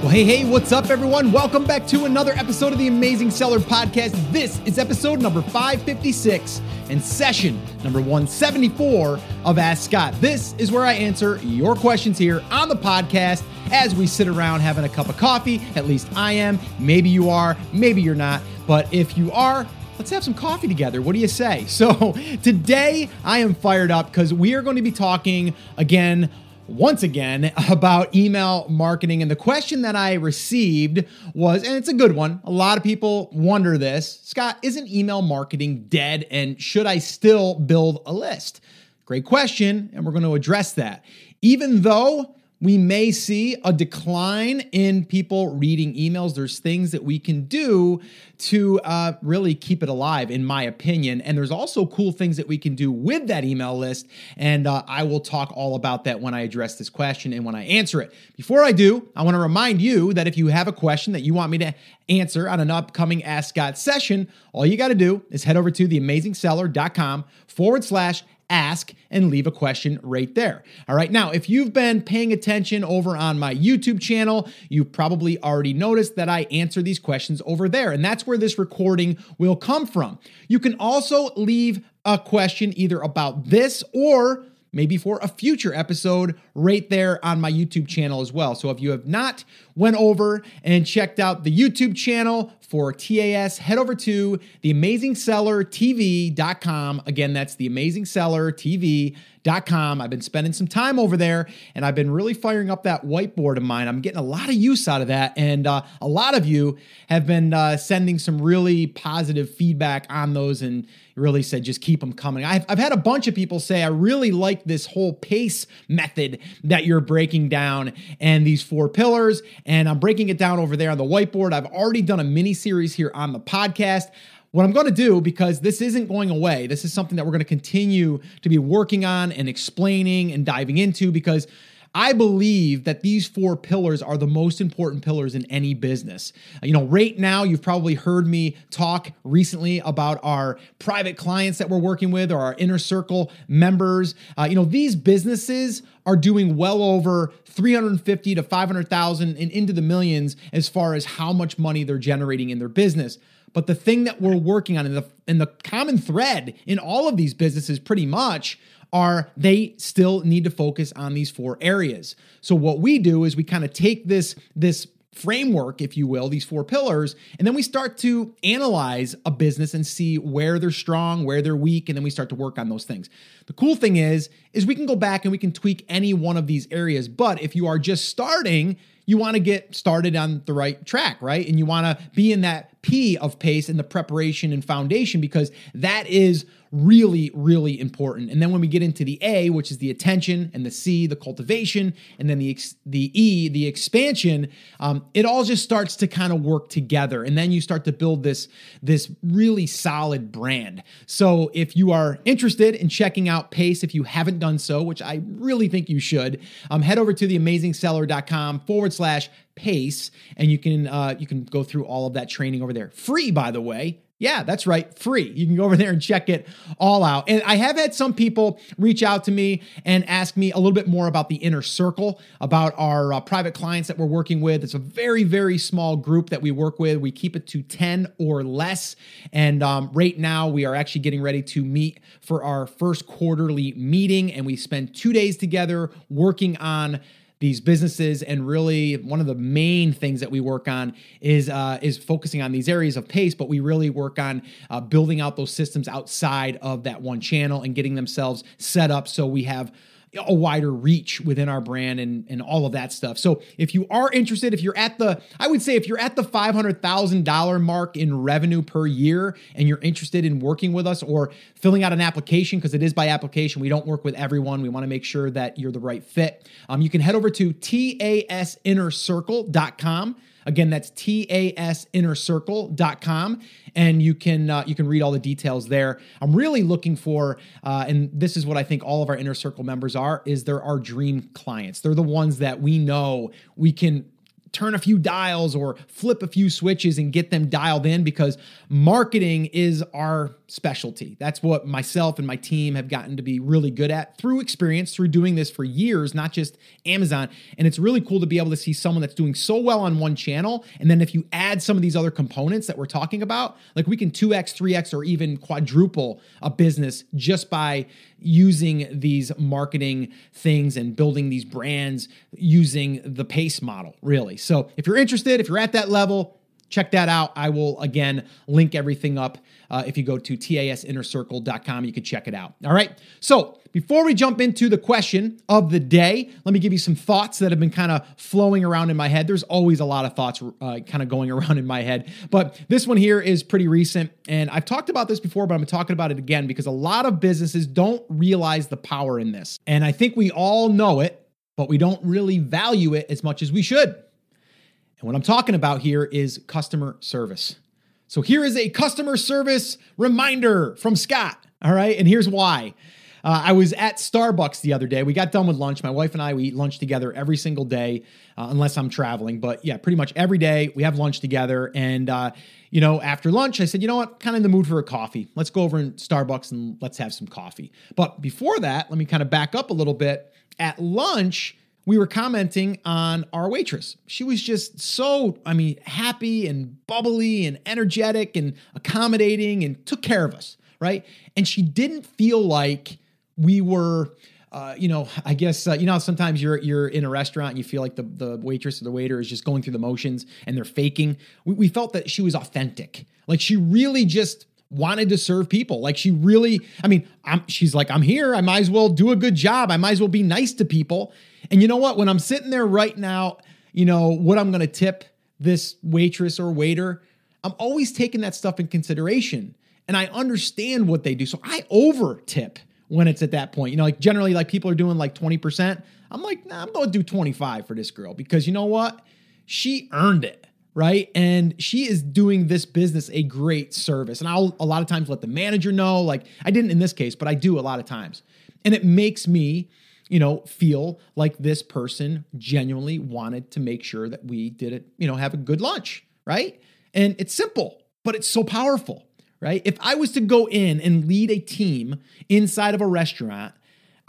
Well, hey, hey, what's up, everyone? Welcome back to another episode of the Amazing Seller Podcast. This is episode number 556 and session number 174 of Ask Scott. This is where I answer your questions here on the podcast as we sit around having a cup of coffee. At least I am. Maybe you are, maybe you're not. But if you are, let's have some coffee together. What do you say? So, today I am fired up because we are going to be talking again once again about email marketing. And the question that I received was, and it's a good one. A lot of people wonder this Scott, isn't email marketing dead? And should I still build a list? Great question. And we're going to address that. Even though we may see a decline in people reading emails. There's things that we can do to uh, really keep it alive, in my opinion. And there's also cool things that we can do with that email list. And uh, I will talk all about that when I address this question and when I answer it. Before I do, I want to remind you that if you have a question that you want me to answer on an upcoming Ask Scott session, all you got to do is head over to theamazingseller.com forward slash ask and leave a question right there. All right. Now, if you've been paying attention over on my YouTube channel, you probably already noticed that I answer these questions over there. And that's where this recording will come from. You can also leave a question either about this or maybe for a future episode right there on my YouTube channel as well. So if you have not went over and checked out the YouTube channel for TAS, head over to theamazingsellertv.com. Again, that's theamazingsellertv.com. I've been spending some time over there and I've been really firing up that whiteboard of mine. I'm getting a lot of use out of that. And uh, a lot of you have been uh, sending some really positive feedback on those and really said just keep them coming. I've, I've had a bunch of people say, I really like this whole pace method that you're breaking down and these four pillars. And I'm breaking it down over there on the whiteboard. I've already done a mini series here on the podcast. What I'm going to do, because this isn't going away, this is something that we're going to continue to be working on and explaining and diving into because I believe that these four pillars are the most important pillars in any business. You know, right now, you've probably heard me talk recently about our private clients that we're working with or our inner circle members. Uh, you know, these businesses are doing well over 350 to 500,000 and into the millions as far as how much money they're generating in their business. But the thing that we're working on, and the, and the common thread in all of these businesses pretty much are they still need to focus on these four areas. So what we do is we kind of take this this framework, if you will, these four pillars, and then we start to analyze a business and see where they're strong, where they're weak, and then we start to work on those things. The cool thing is is we can go back and we can tweak any one of these areas, but if you are just starting, you want to get started on the right track, right? And you want to be in that P of pace in the preparation and foundation because that is really, really important. And then when we get into the A, which is the attention, and the C, the cultivation, and then the the E, the expansion, um, it all just starts to kind of work together. And then you start to build this this really solid brand. So if you are interested in checking out Pace, if you haven't done so, which I really think you should, um, head over to theamazingseller.com forward slash pace, and you can uh, you can go through all of that training over there. Free, by the way. Yeah, that's right. Free. You can go over there and check it all out. And I have had some people reach out to me and ask me a little bit more about the inner circle, about our uh, private clients that we're working with. It's a very, very small group that we work with. We keep it to 10 or less. And um, right now, we are actually getting ready to meet for our first quarterly meeting. And we spend two days together working on these businesses and really one of the main things that we work on is uh, is focusing on these areas of pace but we really work on uh, building out those systems outside of that one channel and getting themselves set up so we have a wider reach within our brand and, and all of that stuff. So if you are interested, if you're at the, I would say if you're at the $500,000 mark in revenue per year and you're interested in working with us or filling out an application, because it is by application, we don't work with everyone. We want to make sure that you're the right fit. Um, you can head over to tasinnercircle.com. Again, that's tasinnercircle.com and you can uh, you can read all the details there. I'm really looking for, uh, and this is what I think all of our inner circle members are: is they're our dream clients. They're the ones that we know we can turn a few dials or flip a few switches and get them dialed in because marketing is our specialty. That's what myself and my team have gotten to be really good at through experience, through doing this for years, not just Amazon. And it's really cool to be able to see someone that's doing so well on one channel. And then if you add some of these other components that we're talking about, like we can 2x, 3x, or even quadruple a business just by using these marketing things and building these brands using the PACE model, really. So if you're interested, if you're at that level, check that out. I will again link everything up. Uh, if you go to tasinnercircle.com, you can check it out. All right. So before we jump into the question of the day, let me give you some thoughts that have been kind of flowing around in my head. There's always a lot of thoughts uh, kind of going around in my head, but this one here is pretty recent. And I've talked about this before, but I'm talking about it again because a lot of businesses don't realize the power in this. And I think we all know it, but we don't really value it as much as we should. And what I'm talking about here is customer service. So here is a customer service reminder from Scott. All right. And here's why. Uh, I was at Starbucks the other day. We got done with lunch. My wife and I, we eat lunch together every single day, uh, unless I'm traveling. But yeah, pretty much every day we have lunch together. And, uh, you know, after lunch, I said, you know what, kind of in the mood for a coffee. Let's go over in Starbucks and let's have some coffee. But before that, let me kind of back up a little bit. At lunch, we were commenting on our waitress. She was just so, I mean, happy and bubbly and energetic and accommodating and took care of us, right? And she didn't feel like we were. Uh, you know, I guess uh, you know sometimes you're you're in a restaurant and you feel like the the waitress or the waiter is just going through the motions and they're faking. We, we felt that she was authentic, like she really just wanted to serve people. Like she really, I mean, I'm, she's like, I'm here. I might as well do a good job. I might as well be nice to people. And you know what? When I'm sitting there right now, you know, what I'm going to tip this waitress or waiter, I'm always taking that stuff in consideration. And I understand what they do. So I over tip when it's at that point. You know, like generally, like people are doing like 20%. I'm like, nah, I'm going to do 25 for this girl because you know what? She earned it right? And she is doing this business a great service. And I'll a lot of times let the manager know, like I didn't in this case, but I do a lot of times. And it makes me you know, feel like this person genuinely wanted to make sure that we did it, you know, have a good lunch, right? And it's simple, but it's so powerful, right? If I was to go in and lead a team inside of a restaurant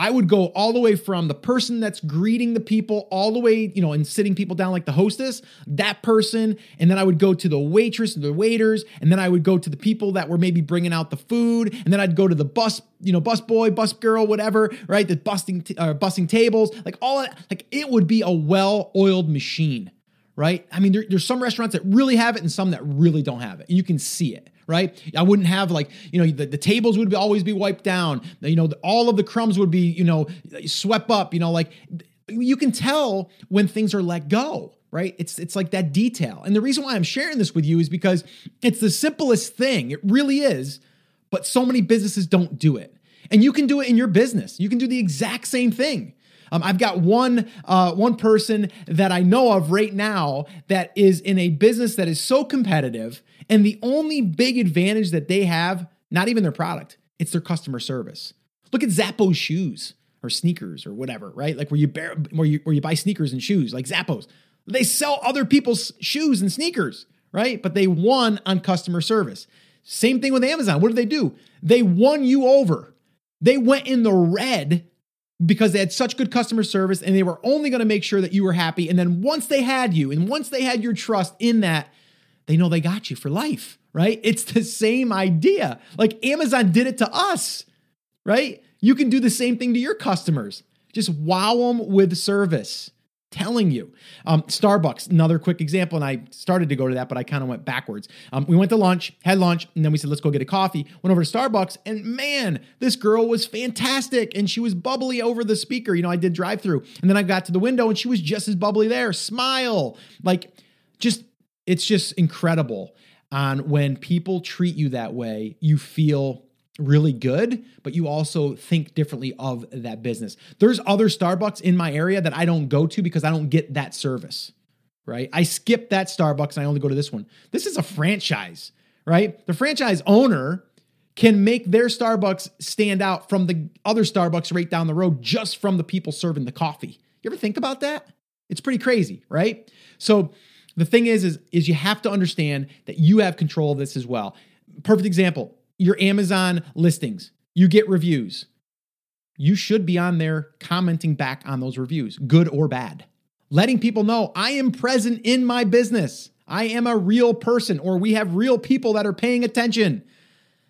I would go all the way from the person that's greeting the people, all the way, you know, and sitting people down like the hostess, that person. And then I would go to the waitress and the waiters. And then I would go to the people that were maybe bringing out the food. And then I'd go to the bus, you know, bus boy, bus girl, whatever, right? The busting, t- uh, tables, like all that. Like it would be a well oiled machine, right? I mean, there, there's some restaurants that really have it and some that really don't have it. You can see it right? I wouldn't have like, you know, the, the tables would be, always be wiped down. You know, all of the crumbs would be, you know, swept up, you know, like you can tell when things are let go right it's it's like that detail and the reason why i'm sharing this with you is because it's the simplest thing it really is but so many businesses don't do it and you can do it in your business you can do the exact same thing um, I've got one uh, one person that I know of right now that is in a business that is so competitive, and the only big advantage that they have, not even their product, it's their customer service. Look at Zappos shoes or sneakers or whatever, right? Like where you bear, where you where you buy sneakers and shoes, like Zappos. They sell other people's shoes and sneakers, right? But they won on customer service. Same thing with Amazon. What did they do? They won you over. They went in the red because they had such good customer service and they were only going to make sure that you were happy. And then once they had you and once they had your trust in that, they know they got you for life, right? It's the same idea. Like Amazon did it to us, right? You can do the same thing to your customers. Just wow them with service telling you. Um, Starbucks, another quick example, and I started to go to that, but I kind of went backwards. Um, we went to lunch, had lunch, and then we said, let's go get a coffee. Went over to Starbucks, and man, this girl was fantastic, and she was bubbly over the speaker. You know, I did drive through, and then I got to the window, and she was just as bubbly there. Smile, like just it's just incredible on when people treat you that way. You feel really good, but you also think differently of that business. There's other Starbucks in my area that I don't go to because I don't get that service, right? I skip that Starbucks and I only go to this one. This is a franchise, right? The franchise owner can make their Starbucks stand out from the other Starbucks right down the road just from the people serving the coffee. You ever think about that? It's pretty crazy, right? So the thing is, is, is you have to understand that you have control of this as well. Perfect example, your Amazon listings, you get reviews. You should be on there commenting back on those reviews, good or bad. Letting people know I am present in my business. I am a real person, or we have real people that are paying attention.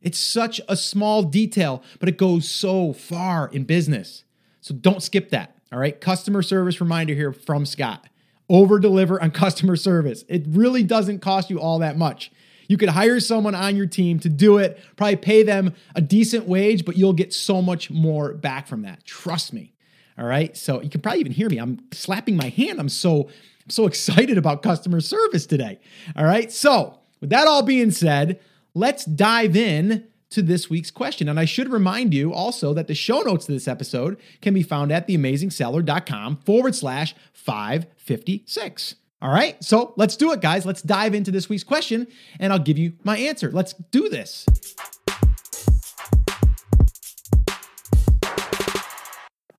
It's such a small detail, but it goes so far in business. So don't skip that. All right. Customer service reminder here from Scott over deliver on customer service. It really doesn't cost you all that much. You could hire someone on your team to do it, probably pay them a decent wage, but you'll get so much more back from that. Trust me. All right. So you can probably even hear me. I'm slapping my hand. I'm so I'm so excited about customer service today. All right. So, with that all being said, let's dive in to this week's question. And I should remind you also that the show notes to this episode can be found at theamazingseller.com forward slash 556. All right, so let's do it, guys. Let's dive into this week's question and I'll give you my answer. Let's do this.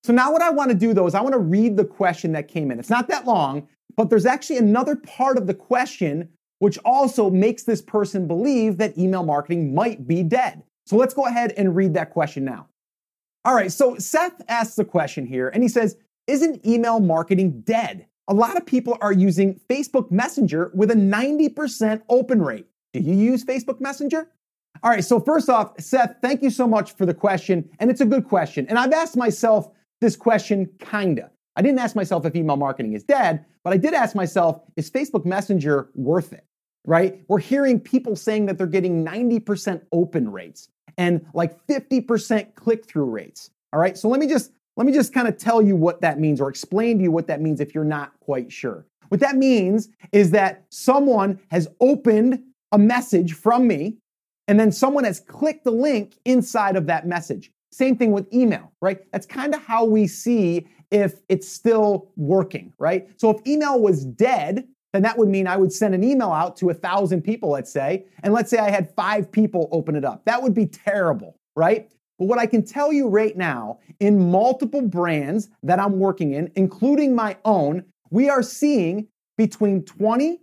So now what I want to do though is I want to read the question that came in. It's not that long, but there's actually another part of the question which also makes this person believe that email marketing might be dead. So let's go ahead and read that question now. All right, so Seth asks the question here, and he says, Isn't email marketing dead? A lot of people are using Facebook Messenger with a 90% open rate. Do you use Facebook Messenger? All right, so first off, Seth, thank you so much for the question, and it's a good question. And I've asked myself this question kinda. I didn't ask myself if email marketing is dead, but I did ask myself, is Facebook Messenger worth it? Right? We're hearing people saying that they're getting 90% open rates and like 50% click-through rates. All right? So let me just let me just kind of tell you what that means or explain to you what that means if you're not quite sure. What that means is that someone has opened a message from me and then someone has clicked the link inside of that message. Same thing with email, right? That's kind of how we see if it's still working, right? So if email was dead, then that would mean I would send an email out to a thousand people, let's say, and let's say I had five people open it up. That would be terrible, right? But what I can tell you right now, in multiple brands that I'm working in, including my own, we are seeing between 20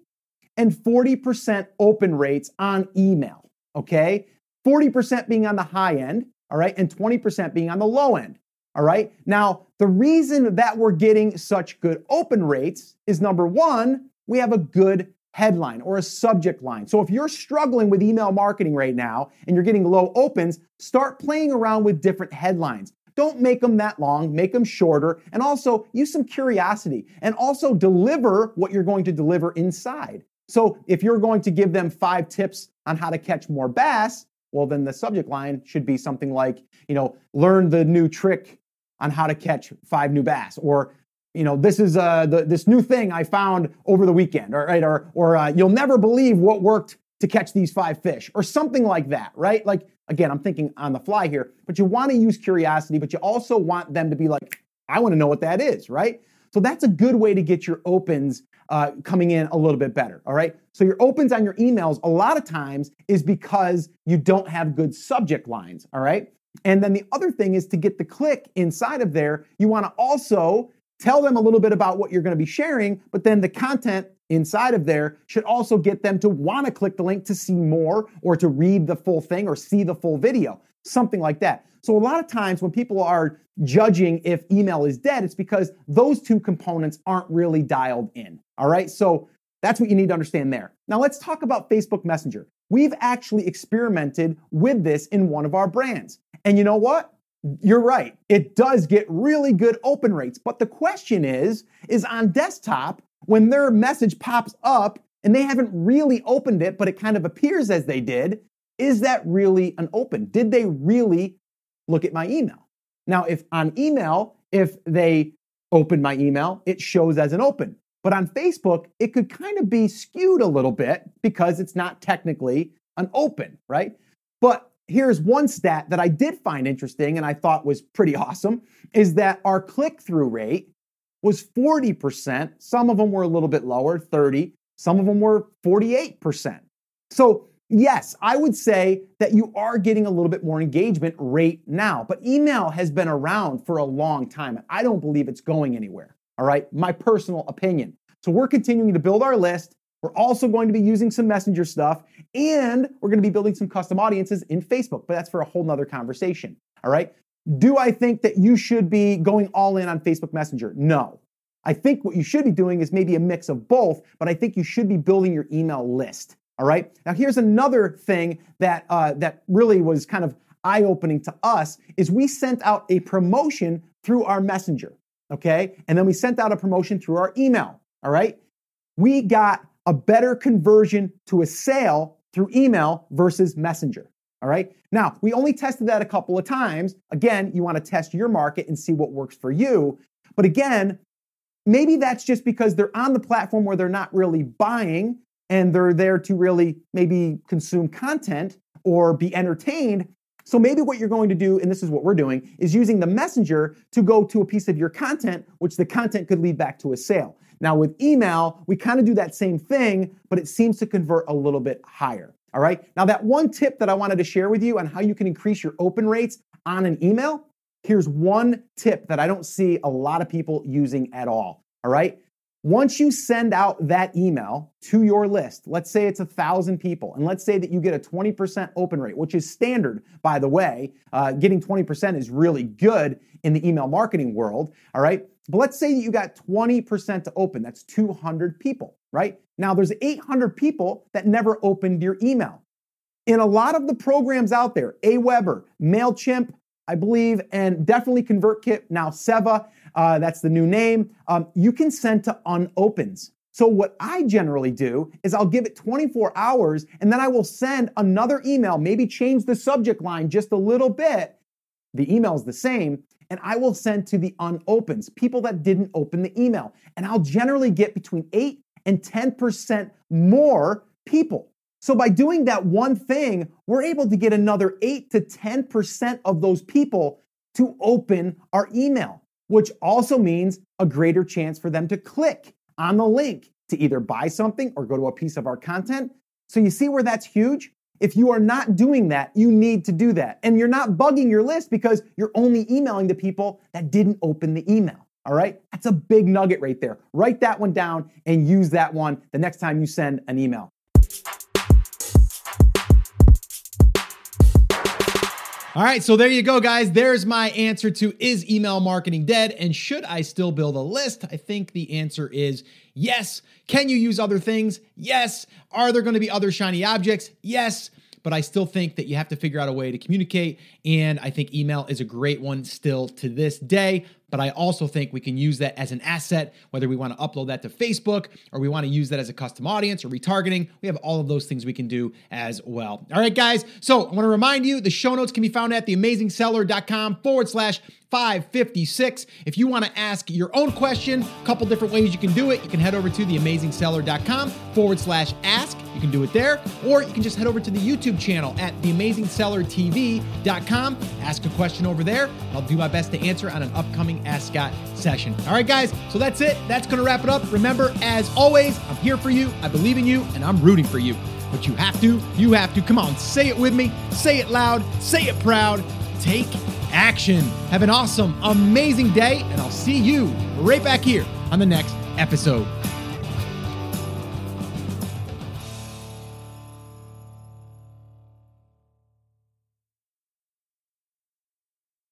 and 40% open rates on email, okay? 40% being on the high end, all right, and 20% being on the low end. All right. Now, the reason that we're getting such good open rates is number one, we have a good headline or a subject line. So if you're struggling with email marketing right now and you're getting low opens, start playing around with different headlines. Don't make them that long, make them shorter, and also use some curiosity and also deliver what you're going to deliver inside. So if you're going to give them five tips on how to catch more bass, well, then the subject line should be something like, you know, learn the new trick on how to catch five new bass or you know this is uh, the, this new thing i found over the weekend or right? Or, or uh, you'll never believe what worked to catch these five fish or something like that right? Like again i'm thinking on the fly here but you want to use curiosity but you also want them to be like i want to know what that is right? So that's a good way to get your opens uh, coming in a little bit better all right? So your opens on your emails a lot of times is because you don't have good subject lines all right? And then the other thing is to get the click inside of there, you want to also tell them a little bit about what you're going to be sharing, but then the content inside of there should also get them to want to click the link to see more or to read the full thing or see the full video, something like that. So, a lot of times when people are judging if email is dead, it's because those two components aren't really dialed in. All right. So, that's what you need to understand there. Now, let's talk about Facebook Messenger. We've actually experimented with this in one of our brands. And you know what? You're right. It does get really good open rates. But the question is, is on desktop, when their message pops up and they haven't really opened it, but it kind of appears as they did, is that really an open? Did they really look at my email? Now, if on email, if they open my email, it shows as an open. But on Facebook, it could kind of be skewed a little bit because it's not technically an open, right? But here's one stat that I did find interesting and I thought was pretty awesome is that our click through rate was 40%. Some of them were a little bit lower, 30. Some of them were 48%. So, yes, I would say that you are getting a little bit more engagement rate now, but email has been around for a long time. and I don't believe it's going anywhere. All All right, my personal opinion. So we're continuing to build our list. We're also going to be using some messenger stuff and we're going to be building some custom audiences in Facebook, but that's for a whole nother conversation. All right. Do I think that you should be going all in on Facebook Messenger? No. I think what you should be doing is maybe a mix of both, but I think you should be building your email list. All right. Now, here's another thing that uh, that really was kind of eye-opening to us is we sent out a promotion through our messenger. Okay, and then we sent out a promotion through our email. All right. We got a better conversion to a sale through email versus messenger. All right. Now, we only tested that a couple of times. Again, you want to test your market and see what works for you. But again, maybe that's just because they're on the platform where they're not really buying and they're there to really maybe consume content or be entertained. So maybe what you're going to do, and this is what we're doing, is using the messenger to go to a piece of your content, which the content could lead back to a sale. Now, with email, we kind of do that same thing, but it seems to convert a little bit higher. All right. Now, that one tip that I wanted to share with you on how you can increase your open rates on an email, here's one tip that I don't see a lot of people using at all. All right. Once you send out that email to your list, let's say it's a thousand people, and let's say that you get a 20% open rate, which is standard, by the way. Uh, getting 20% is really good in the email marketing world. All right. But let's say that you got 20% to open. That's 200 people, right? Now there's 800 people that never opened your email. In a lot of the programs out there, Aweber, MailChimp, I believe, and definitely ConvertKit, now Seva, uh, that's the new name, um, you can send to unopens. So what I generally do is I'll give it 24 hours and then I will send another email, maybe change the subject line just a little bit. The email is the same, and I will send to the unopens, people that didn't open the email. And I'll generally get between 8 and 10% more people. So by doing that one thing, we're able to get another 8 to 10% of those people to open our email, which also means a greater chance for them to click on the link to either buy something or go to a piece of our content. So you see where that's huge? If you are not doing that, you need to do that. And you're not bugging your list because you're only emailing the people that didn't open the email. All right? That's a big nugget right there. Write that one down and use that one the next time you send an email. All right, so there you go, guys. There's my answer to is email marketing dead and should I still build a list? I think the answer is yes. Can you use other things? Yes. Are there going to be other shiny objects? Yes but I still think that you have to figure out a way to communicate. And I think email is a great one still to this day. But I also think we can use that as an asset, whether we want to upload that to Facebook or we want to use that as a custom audience or retargeting. We have all of those things we can do as well. All right, guys. So I want to remind you the show notes can be found at theamazingseller.com forward slash 556. If you want to ask your own question, a couple different ways you can do it. You can head over to theamazingseller.com forward slash ask. You can do it there, or you can just head over to the YouTube channel at theamazingsellertv.com. Ask a question over there. I'll do my best to answer on an upcoming Ask Scott session. All right, guys, so that's it. That's going to wrap it up. Remember, as always, I'm here for you, I believe in you, and I'm rooting for you. But you have to, you have to. Come on, say it with me, say it loud, say it proud. Take action. Have an awesome, amazing day, and I'll see you right back here on the next episode.